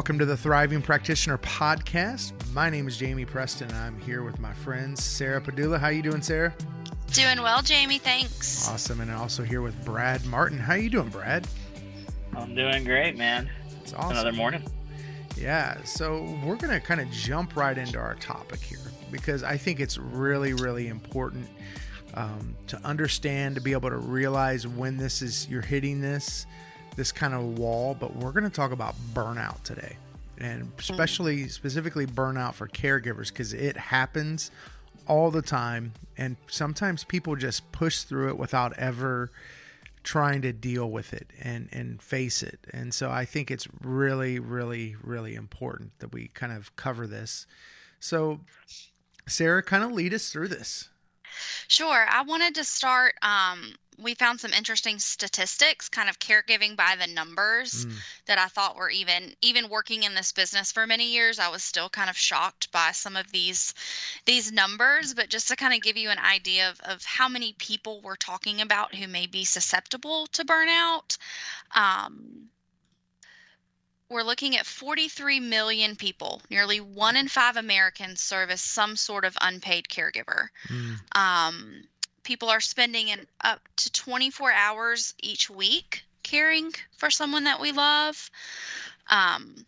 welcome to the Thriving Practitioner Podcast. My name is Jamie Preston. and I'm here with my friends Sarah Padula. How you doing, Sarah? Doing well, Jamie. Thanks. Awesome, and also here with Brad Martin. How you doing, Brad? I'm doing great, man. It's awesome. Another morning. Yeah, so we're going to kind of jump right into our topic here because I think it's really, really important um, to understand, to be able to realize when this is you're hitting this this kind of wall. But we're going to talk about burnout today, and especially specifically burnout for caregivers because it happens all the time, and sometimes people just push through it without ever trying to deal with it and and face it. And so I think it's really really really important that we kind of cover this. So Sarah kind of lead us through this. Sure. I wanted to start um we found some interesting statistics kind of caregiving by the numbers mm. that i thought were even even working in this business for many years i was still kind of shocked by some of these these numbers but just to kind of give you an idea of, of how many people we're talking about who may be susceptible to burnout um, we're looking at 43 million people. Nearly one in five Americans serve as some sort of unpaid caregiver. Mm. Um, people are spending in up to 24 hours each week caring for someone that we love. Um,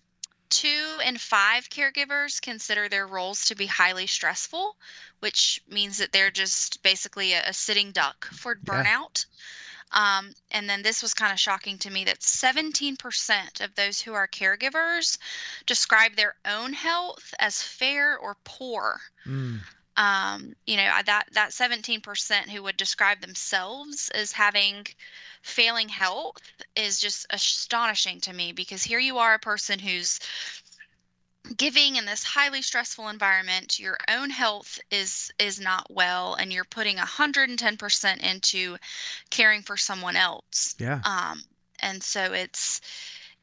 two in five caregivers consider their roles to be highly stressful, which means that they're just basically a, a sitting duck for burnout. Um, and then this was kind of shocking to me that 17% of those who are caregivers describe their own health as fair or poor. Mm um, you know that that 17% who would describe themselves as having failing health is just astonishing to me because here you are a person who's giving in this highly stressful environment your own health is is not well and you're putting 110% into caring for someone else. Yeah. Um and so it's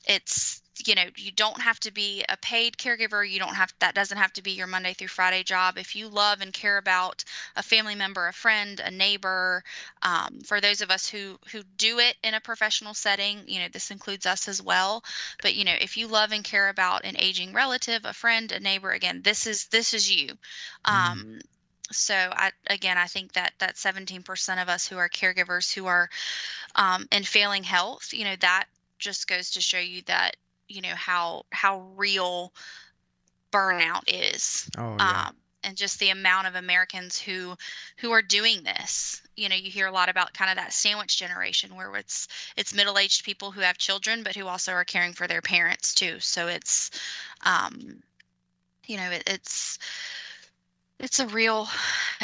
it's you know you don't have to be a paid caregiver. You don't have that doesn't have to be your monday through friday job. If you love and care about a family member a friend a neighbor um, for those of us who who do it in a professional setting you know this includes us as well. But you know if you love and care about an aging relative a friend a neighbor again this is this is you. Mm. um, so I, again i think that that 17% of us who are caregivers who are um, in failing health you know that just goes to show you that you know how how real burnout is oh, yeah. um, and just the amount of americans who who are doing this. You know you hear a lot about kind of that sandwich generation where it's it's middle-aged people who have children but who also are caring for their parents too. So it's um you know it, it's it's a real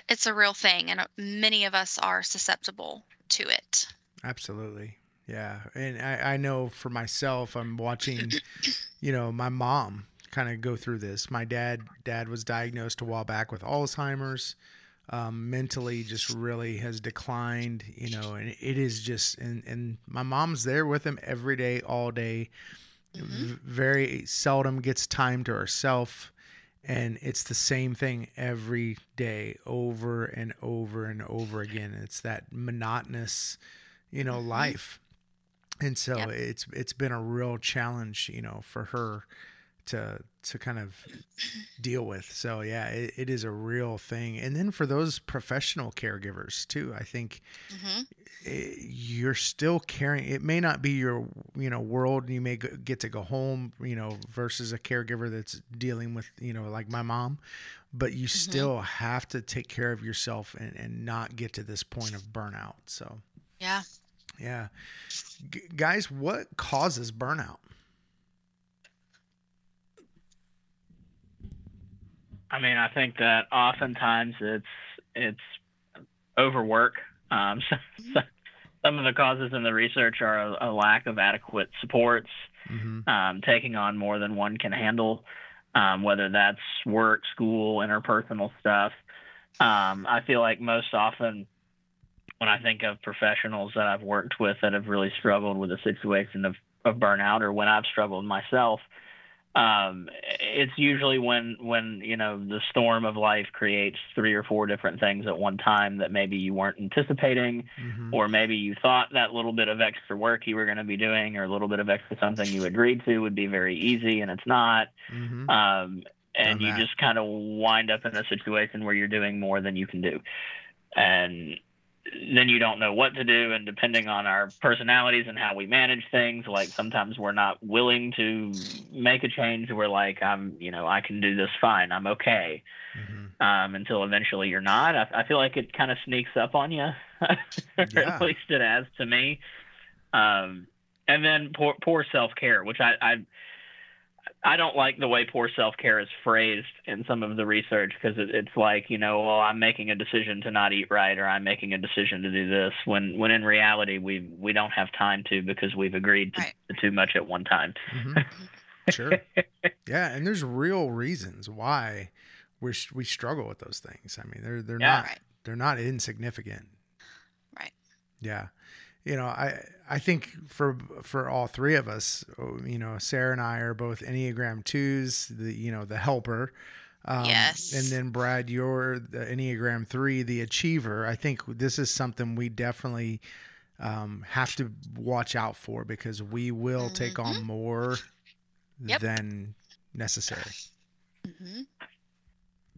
it's a real thing and uh, many of us are susceptible to it. Absolutely yeah, and I, I know for myself, I'm watching, you know, my mom kind of go through this. My dad dad was diagnosed a while back with Alzheimer's. Um, mentally, just really has declined. You know, and it is just and and my mom's there with him every day, all day. Mm-hmm. Very seldom gets time to herself and it's the same thing every day over and over and over again it's that monotonous you know mm-hmm. life and so yep. it's it's been a real challenge you know for her to to kind of deal with so yeah it, it is a real thing and then for those professional caregivers too i think mm-hmm. it, eh, you're still caring it may not be your you know world you may get to go home you know versus a caregiver that's dealing with you know like my mom but you mm-hmm. still have to take care of yourself and, and not get to this point of burnout so yeah yeah. G- guys, what causes burnout? I mean, I think that oftentimes it's it's overwork. Um, so, so some of the causes in the research are a, a lack of adequate supports, mm-hmm. um, taking on more than one can handle, um, whether that's work, school, interpersonal stuff. Um, I feel like most often when I think of professionals that I've worked with that have really struggled with a situation of, of burnout or when I've struggled myself, um, it's usually when when you know the storm of life creates three or four different things at one time that maybe you weren't anticipating, mm-hmm. or maybe you thought that little bit of extra work you were going to be doing, or a little bit of extra something you agreed to would be very easy, and it's not. Mm-hmm. Um, and you just kind of wind up in a situation where you're doing more than you can do, and then you don't know what to do. And depending on our personalities and how we manage things like sometimes we're not willing to make a change. We're like i'm you know i can do this fine. I'm okay. Mm-hmm. um, until eventually you're not. I, I feel like it kind of sneaks up on you at least it has to me. Um, and then poor, poor self-care which I, I I don't like the way poor self care is phrased in some of the research because it, it's like you know, well, I'm making a decision to not eat right, or I'm making a decision to do this. When when in reality, we we don't have time to because we've agreed to, right. to too much at one time. Mm-hmm. Sure. yeah, and there's real reasons why we we struggle with those things. I mean, they're they're yeah. not right. they're not insignificant. Right. Yeah you know, I I think for for all three of us, you know, Sarah and I are both Enneagram twos, the you know the helper. Um, yes. And then Brad, you're the Enneagram three, the achiever. I think this is something we definitely um, have to watch out for because we will mm-hmm. take on mm-hmm. more yep. than necessary. Mm-hmm.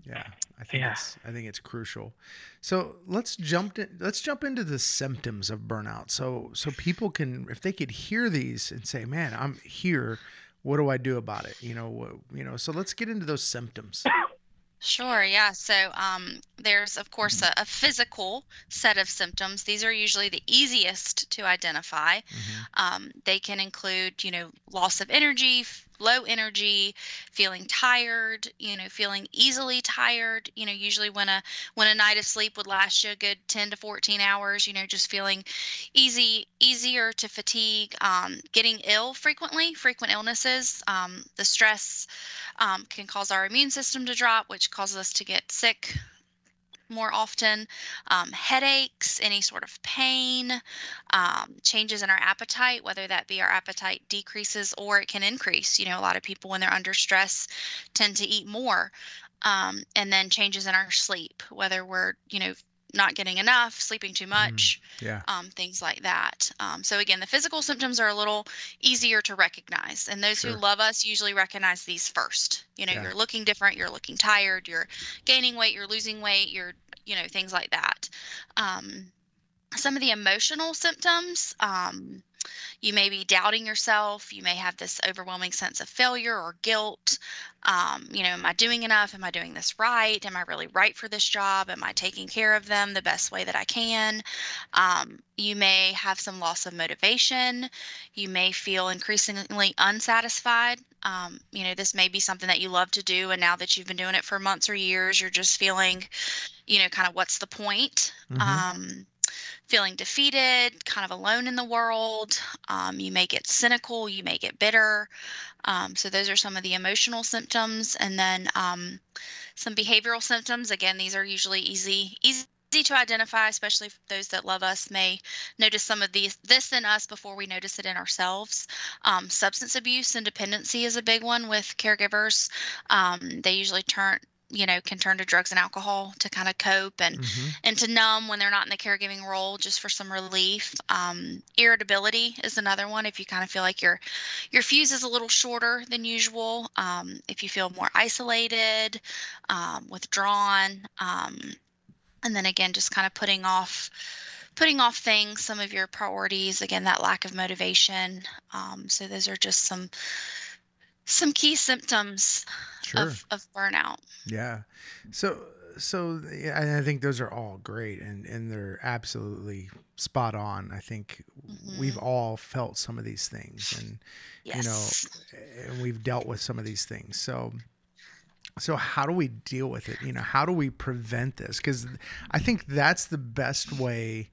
Yeah, I think yeah. it's I think it's crucial. So let's jump in, let's jump into the symptoms of burnout. So so people can if they could hear these and say, "Man, I'm here. What do I do about it?" You know, you know. So let's get into those symptoms. Sure, yeah. So um, there's, of course, mm-hmm. a, a, physical set of symptoms. These are usually the easiest to identify. Mm-hmm. Um, they can include, you know, loss of energy, low energy, feeling tired, you know, feeling easily tired, you know, usually when a when a night of sleep would last you a good 10 to 14 hours, you know, just feeling easy easier to fatigue, um, getting ill frequently, frequent illnesses, um, the stress um, can cause our immune system to drop, which causes us to get sick more often, um, headaches, any sort of pain, um, changes in our appetite, whether that be our appetite decreases or it can increase. You know, a lot of people, when they're under stress, tend to eat more. Um, and then changes in our sleep, whether we're, you know, not getting enough, sleeping too much, mm, yeah, um, things like that. Um, so again, the physical symptoms are a little easier to recognize, and those sure. who love us usually recognize these first. You know, yeah. you're looking different, you're looking tired, you're gaining weight, you're losing weight, you're you know things like that. Um, some of the emotional symptoms. Um, you may be doubting yourself. You may have this overwhelming sense of failure or guilt. Um, you know, am I doing enough? Am I doing this right? Am I really right for this job? Am I taking care of them the best way that I can? Um, you may have some loss of motivation. You may feel increasingly unsatisfied. Um, you know, this may be something that you love to do, and now that you've been doing it for months or years, you're just feeling, you know, kind of what's the point? Mm-hmm. Feeling defeated, kind of alone in the world. Um, you may get cynical, you may get bitter. Um, so, those are some of the emotional symptoms. And then um, some behavioral symptoms. Again, these are usually easy, easy. to identify, especially those that love us may notice some of these this in us before we notice it in ourselves. Um, substance abuse and dependency is a big one with caregivers. Um, they usually turn you know can turn to drugs and alcohol to kind of cope and mm-hmm. and to numb when they're not in the caregiving role just for some relief um, irritability is another one if you kind of feel like your your fuse is a little shorter than usual um, if you feel more isolated um, withdrawn um, and then again just kind of putting off putting off things some of your priorities again that lack of motivation um, so those are just some some key symptoms sure. of, of burnout. Yeah. So so yeah, I think those are all great and and they're absolutely spot on. I think mm-hmm. we've all felt some of these things and yes. you know and we've dealt with some of these things. So so how do we deal with it? You know, how do we prevent this? Cuz I think that's the best way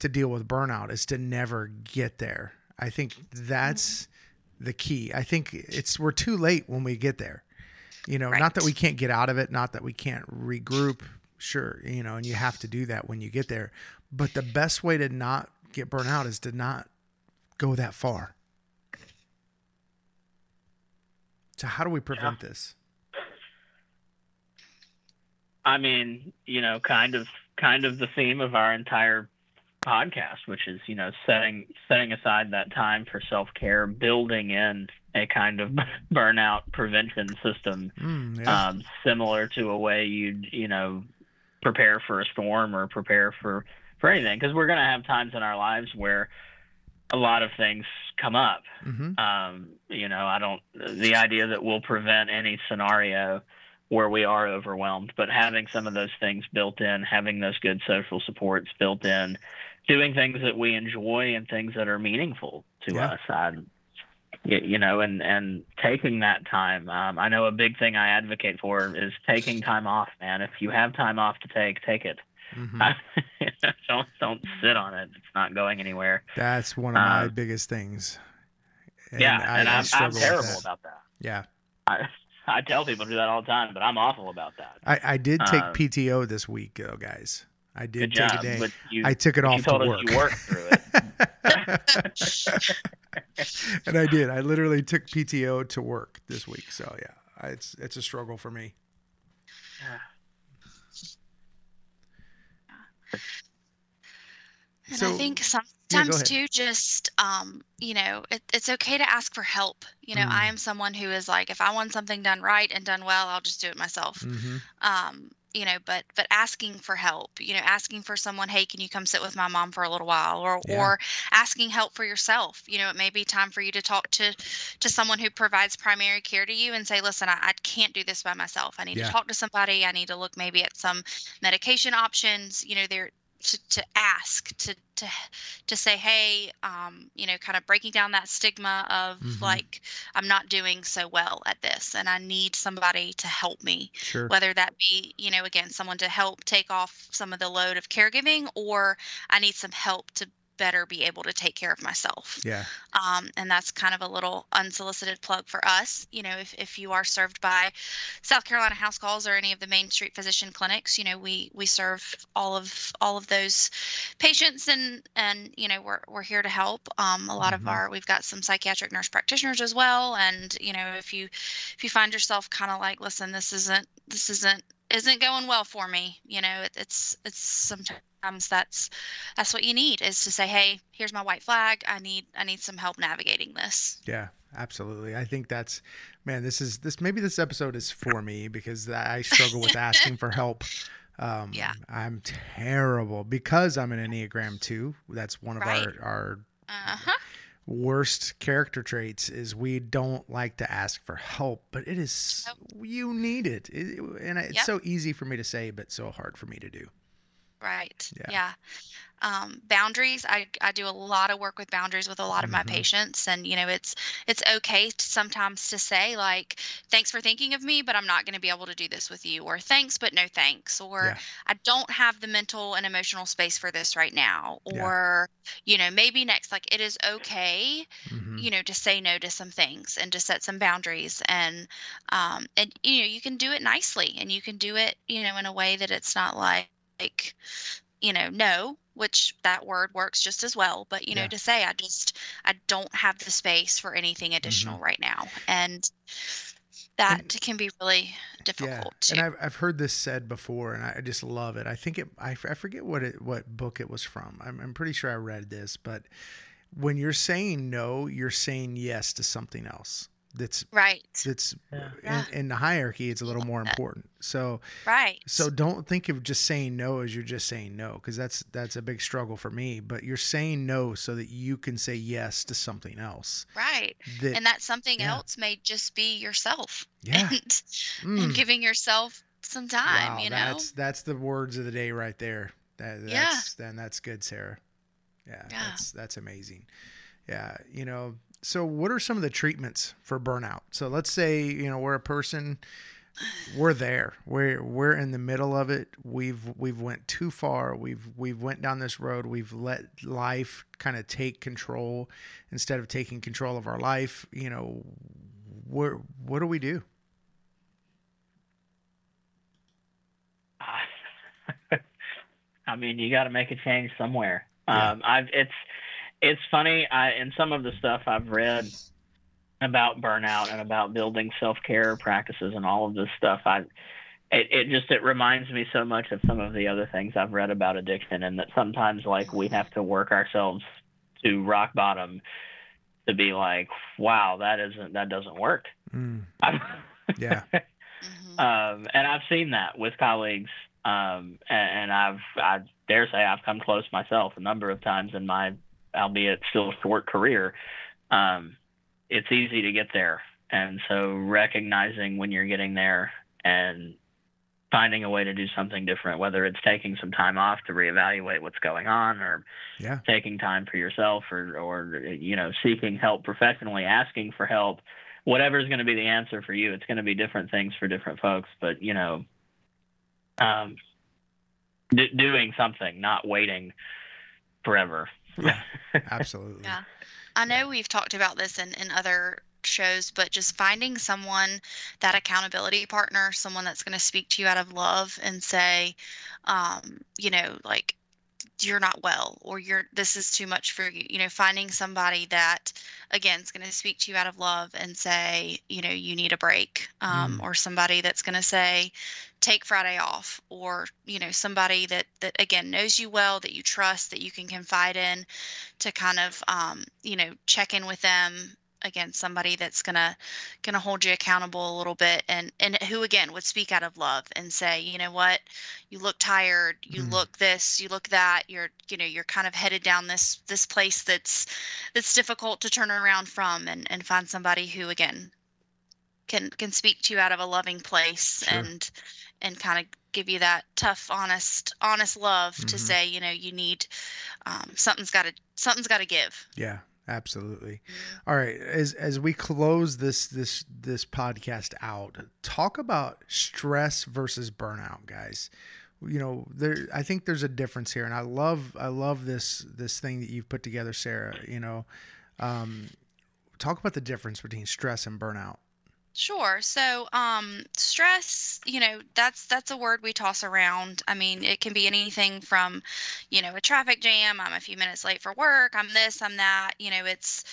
to deal with burnout is to never get there. I think that's mm-hmm the key. I think it's we're too late when we get there. You know, right. not that we can't get out of it, not that we can't regroup. Sure, you know, and you have to do that when you get there. But the best way to not get burnt out is to not go that far. So how do we prevent yeah. this? I mean, you know, kind of kind of the theme of our entire podcast, which is, you know, setting setting aside that time for self-care, building in a kind of burnout prevention system mm, yeah. um, similar to a way you'd, you know, prepare for a storm or prepare for for anything because we're going to have times in our lives where a lot of things come up. Mm-hmm. Um, you know, I don't the idea that we'll prevent any scenario where we are overwhelmed, but having some of those things built in, having those good social supports built in, doing things that we enjoy and things that are meaningful to yeah. us. I, you know, and and taking that time. Um, I know a big thing I advocate for is taking time off, man. If you have time off to take, take it. Mm-hmm. don't don't sit on it. It's not going anywhere. That's one of my um, biggest things. And yeah, I, and I'm, I'm terrible that. about that. Yeah. I, I tell people to do that all the time, but I'm awful about that. I, I did take um, PTO this week, though, guys. I did take job, a day. You, I took it off to work. you worked through it. and I did. I literally took PTO to work this week. So yeah, it's it's a struggle for me. Yeah. And so, I think sometimes yeah, too, just um, you know, it, it's okay to ask for help. You know, mm. I am someone who is like, if I want something done right and done well, I'll just do it myself. Mm-hmm. Um, you know, but but asking for help, you know, asking for someone, hey, can you come sit with my mom for a little while, or yeah. or asking help for yourself. You know, it may be time for you to talk to to someone who provides primary care to you and say, listen, I, I can't do this by myself. I need yeah. to talk to somebody. I need to look maybe at some medication options. You know, there to, to ask to to to say hey um, you know kind of breaking down that stigma of mm-hmm. like i'm not doing so well at this and i need somebody to help me sure. whether that be you know again someone to help take off some of the load of caregiving or i need some help to better be able to take care of myself. Yeah. Um, and that's kind of a little unsolicited plug for us. You know, if, if you are served by South Carolina House Calls or any of the Main Street Physician clinics, you know, we we serve all of all of those patients and and you know we're we're here to help. Um, a lot mm-hmm. of our we've got some psychiatric nurse practitioners as well. And you know, if you if you find yourself kind of like, listen, this isn't this isn't isn't going well for me you know it, it's it's sometimes that's that's what you need is to say hey here's my white flag. I need i need some help navigating this. Yeah absolutely. I think that's man this is this maybe this episode is for me because i struggle with asking for help. Um yeah. I'm terrible because i'm an enneagram 2 that's one of right. our our uh-huh worst character traits is we don't like to ask for help, but it is nope. you need it. it and it's yep. so easy for me to say, but so hard for me to do. Right. Yeah. yeah um, boundaries I, I do a lot of work with boundaries with a lot of my mm-hmm. patients and you know it's it's okay to sometimes to say like thanks for thinking of me but i'm not going to be able to do this with you or thanks but no thanks or yeah. i don't have the mental and emotional space for this right now or yeah. you know maybe next like it is okay mm-hmm. you know to say no to some things and to set some boundaries and um and you know you can do it nicely and you can do it you know in a way that it's not like like you know no which that word works just as well but you know to say i just i don't have the space for anything additional mm-hmm. right now and that and, can be really difficult yeah. and I've, I've heard this said before and i just love it i think it i, I forget what it what book it was from I'm, I'm pretty sure i read this but when you're saying no you're saying yes to something else that's right. that's yeah. in, in, the hierarchy it's a little more important. So right. so don't think of just saying no as you're just saying no because that's that's a big struggle for me but you're saying no so that you can say yes to something else. Right. That, and that something yeah. else may just be yourself yeah. and, mm. and giving yourself some time wow, you know? that's that's the words of the day right there. That, that's yeah. then that's good sarah. Yeah, yeah. that's that's amazing. Yeah you know so what are some of the treatments for burnout? So let's say you know we're a person we're there. We're we're in the middle of it. We've we've went too far. We've we've went down this road. We've let life kind of take control instead of taking control of our life. You know what what do we do? I mean you got to make a change somewhere. Yeah. um i've it's it's funny. I in some of the stuff I've read, about burnout and about building self-care practices and all of this stuff i it, it just it reminds me so much of some of the other things i've read about addiction and that sometimes like we have to work ourselves to rock bottom to be like wow that isn't that doesn't work Mm. Yeah. Mhm. um, and I've seen that with colleagues, um, and, and I've I dare say I've come close myself a number of times in my, albeit still a short career. Um, it's easy to get there, and so recognizing when you're getting there and finding a way to do something different, whether it's taking some time off to reevaluate what's going on, or Yeah. taking time for yourself, or or you know seeking help professionally, asking for help whatever is going to be the answer for you. It's going to be different things for different folks, but you know, um, d- doing something, not waiting forever. Yeah. Absolutely. Yeah. I know we've talked about this in, in other shows, but just finding someone, that accountability partner, someone that's going to speak to you out of love and say, um, you know, like, you're not well or you're this is too much for you you know finding somebody that again is going to speak to you out of love and say you know you need a break um, Mm. or somebody that's going to say take friday off or you know somebody that that again knows you well that you trust that you can confide in to kind of um, you know check in with them. Again somebody that's gonna gonna hold you accountable a little bit and and who again would speak out of love and say you know what? You look tired. You Mm. look this. You look that. You're you know you're kind of headed down this this place that's that's difficult to turn around from and and find somebody who again can can speak to you out of a loving place Sure. and and kind of give you that tough honest honest love to Mhm. say you know you need um, something's got to something's got to give Yeah. Absolutely. All right. As as we close this this this podcast out, talk about stress versus burnout, guys. You know, there I think there's a difference here, and I love I love this this thing that you've put together, Sarah. You know, um, talk about the difference between stress and burnout. Sure. So, um, stress, you know, that's that's a word we toss around. I mean, it can be anything from, you know, a traffic jam, I'm a few minutes late for work, I'm this, I'm that, you know, it's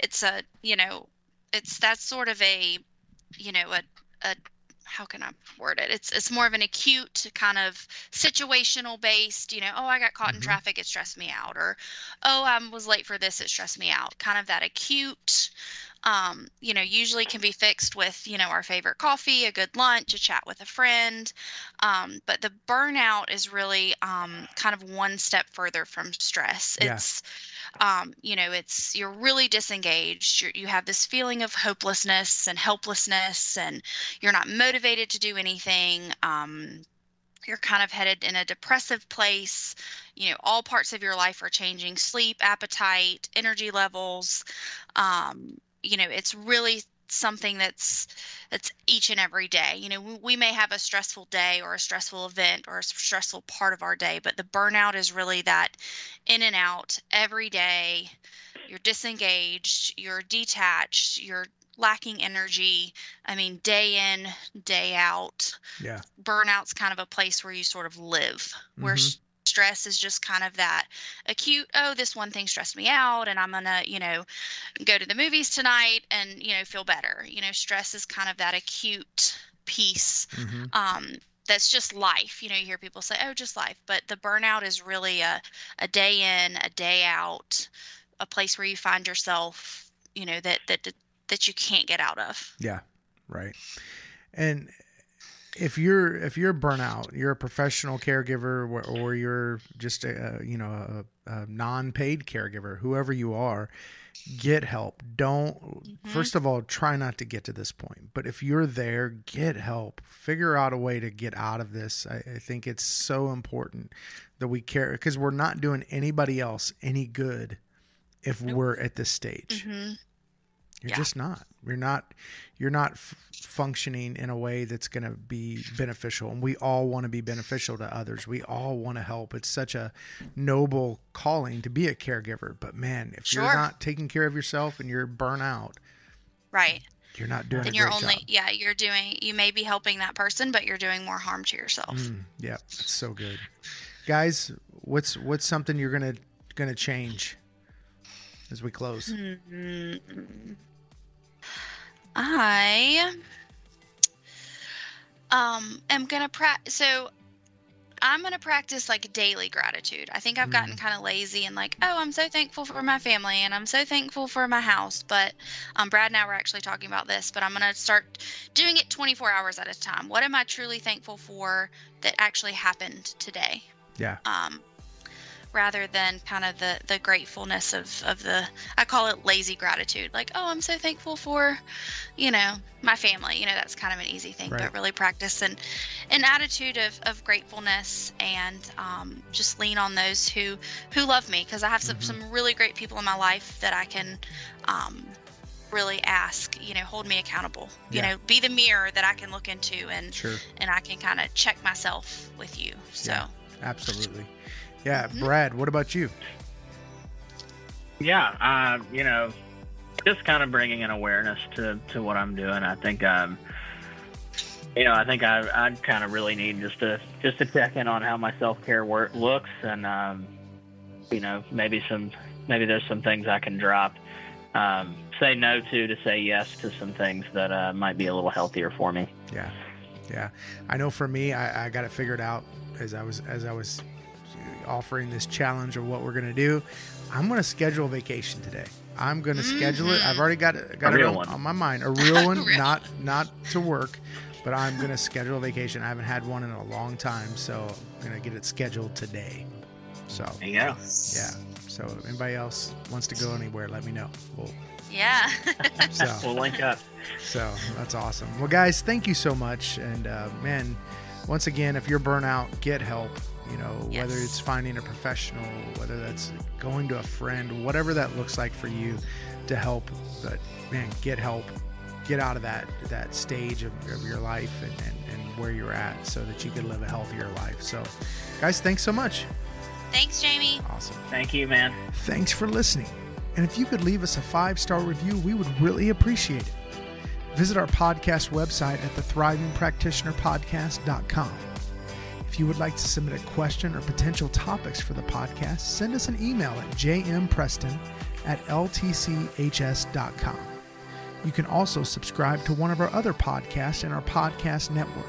it's a, you know, it's that's sort of a, you know, a a how can I word it? It's it's more of an acute kind of situational based, you know, oh, I got caught in Mhm. traffic, it stressed me out, or oh, I was late for this, it stressed me out. Kind of that acute um, you know, usually can be fixed with, you know, our favorite coffee, a good lunch, a chat with a friend. Um, but the burnout is really um, kind of one step further from stress. Yeah. It's, um, you know, it's you're really disengaged. You're, you have this feeling of hopelessness and helplessness, and you're not motivated to do anything. Um, you're kind of headed in a depressive place. You know, all parts of your life are changing sleep, appetite, energy levels. Um, you know, it's really something that's that's each and every day. You know, we, may have a stressful day or a stressful event or a stressful part of our day, but the burnout is really that in and out every day. You're disengaged, you're detached, you're lacking energy. I mean, day in, day out Yeah. burnout's kind of a place where you sort of live where Mhm. s- stress is just kind of that acute oh this one thing stressed me out and i'm gonna you know go to the movies tonight and you know feel better. You know stress is kind of that acute piece hmm um that's just life. You know you hear people say oh just life but the burnout is really a, a day in a day out a place where you find yourself you know that that that you can't get out of. Yeah, right. And if you're if you're burnout, you're a professional caregiver, or, or you're just a you know a, a non-paid caregiver, whoever you are, get help. Don't Mhm. first of all try not to get to this point, but if you're there, get help. Figure out a way to get out of this. I, I think it's so important that we care because we're not doing anybody else any good if Nope. we're at this stage. hmm You're Yeah. just not. You're not. You're not f- functioning in a way that's going to be beneficial. And we all want to be beneficial to others. We all want to help. It's such a noble calling to be a caregiver. But man, if you're not taking care of yourself and you're burnout, right you're not doing then you're only job. yeah you're doing you may be helping that person but you're doing more harm to yourself Mm, yeah, it's so good, guys. What's what's something you're gonna gonna change as we close? Mhm. I um am gonna practice. So I'm gonna practice like daily gratitude. I think I've gotten Mm. kind of lazy and like, oh, I'm so thankful for my family and I'm so thankful for my house. But um, Brad and I were actually talking about this. But I'm gonna start doing it 24 hours at a time. What am I truly thankful for that actually happened today? Yeah. um, rather than kind of the the gratefulness of of the I call it lazy gratitude. Like, oh, I'm so thankful for, you know, my family. You know, that's kind of an easy thing, Right. but really practice an an attitude of of gratefulness and um, just lean on those who who love me because I have some Mhm. some really great people in my life that I can. Um, really ask you know hold me accountable you Yeah. know be the mirror that i can look into and Sure. and i can kind of check myself with you so Yeah. Absolutely. Yeah. Mhm. Brad, what about you? Yeah, uh, you know, just kind of bringing an awareness to, to what I'm doing. I think, um, you know, I think I I kind of really need just to just to check in on how my self care work looks, and um, you know, maybe some maybe there's some things I can drop, um, say no to to say yes to some things that uh, might be a little healthier for me. Yeah, yeah. I know for me, I, I got it figured out as I was as I was offering this challenge of what we're gonna do. I'm gonna schedule vacation today. I'm gonna schedule it. I've already got it got A it real on, one. on my mind. A real one, Real. not not to work, but I'm gonna schedule a vacation. I haven't had one in a long time, so I'm gonna get it scheduled today. So There you go. yeah. So if anybody else wants to go anywhere, let me know. We'll, yeah so We'll link up. so that's awesome. Well, guys, thank you so much. And uh, man, once again, if you're burnout, get help. You know, whether it's finding a professional, whether that's going to a friend, whatever that looks like for you to help. But man, get help. Get out of that that stage of, of your life and, and, and where you're at so that you can live a healthier life. So, guys, thanks so much. thanks jamie Awesome. Thank you, man. Thanks for listening. And if you could leave us a five star review, we would really appreciate it. Visit our podcast website at thethrivingpractitionerpodcast.com. If you would like to submit a question or potential topics for the podcast, send us an email at jmpreston at ltchs.com. You can also subscribe to one of our other podcasts in our podcast network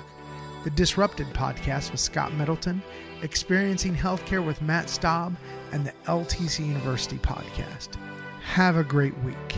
the Disrupted podcast with Scott Middleton, Experiencing Healthcare with Matt Staub, and the LTC University podcast. Have a great week.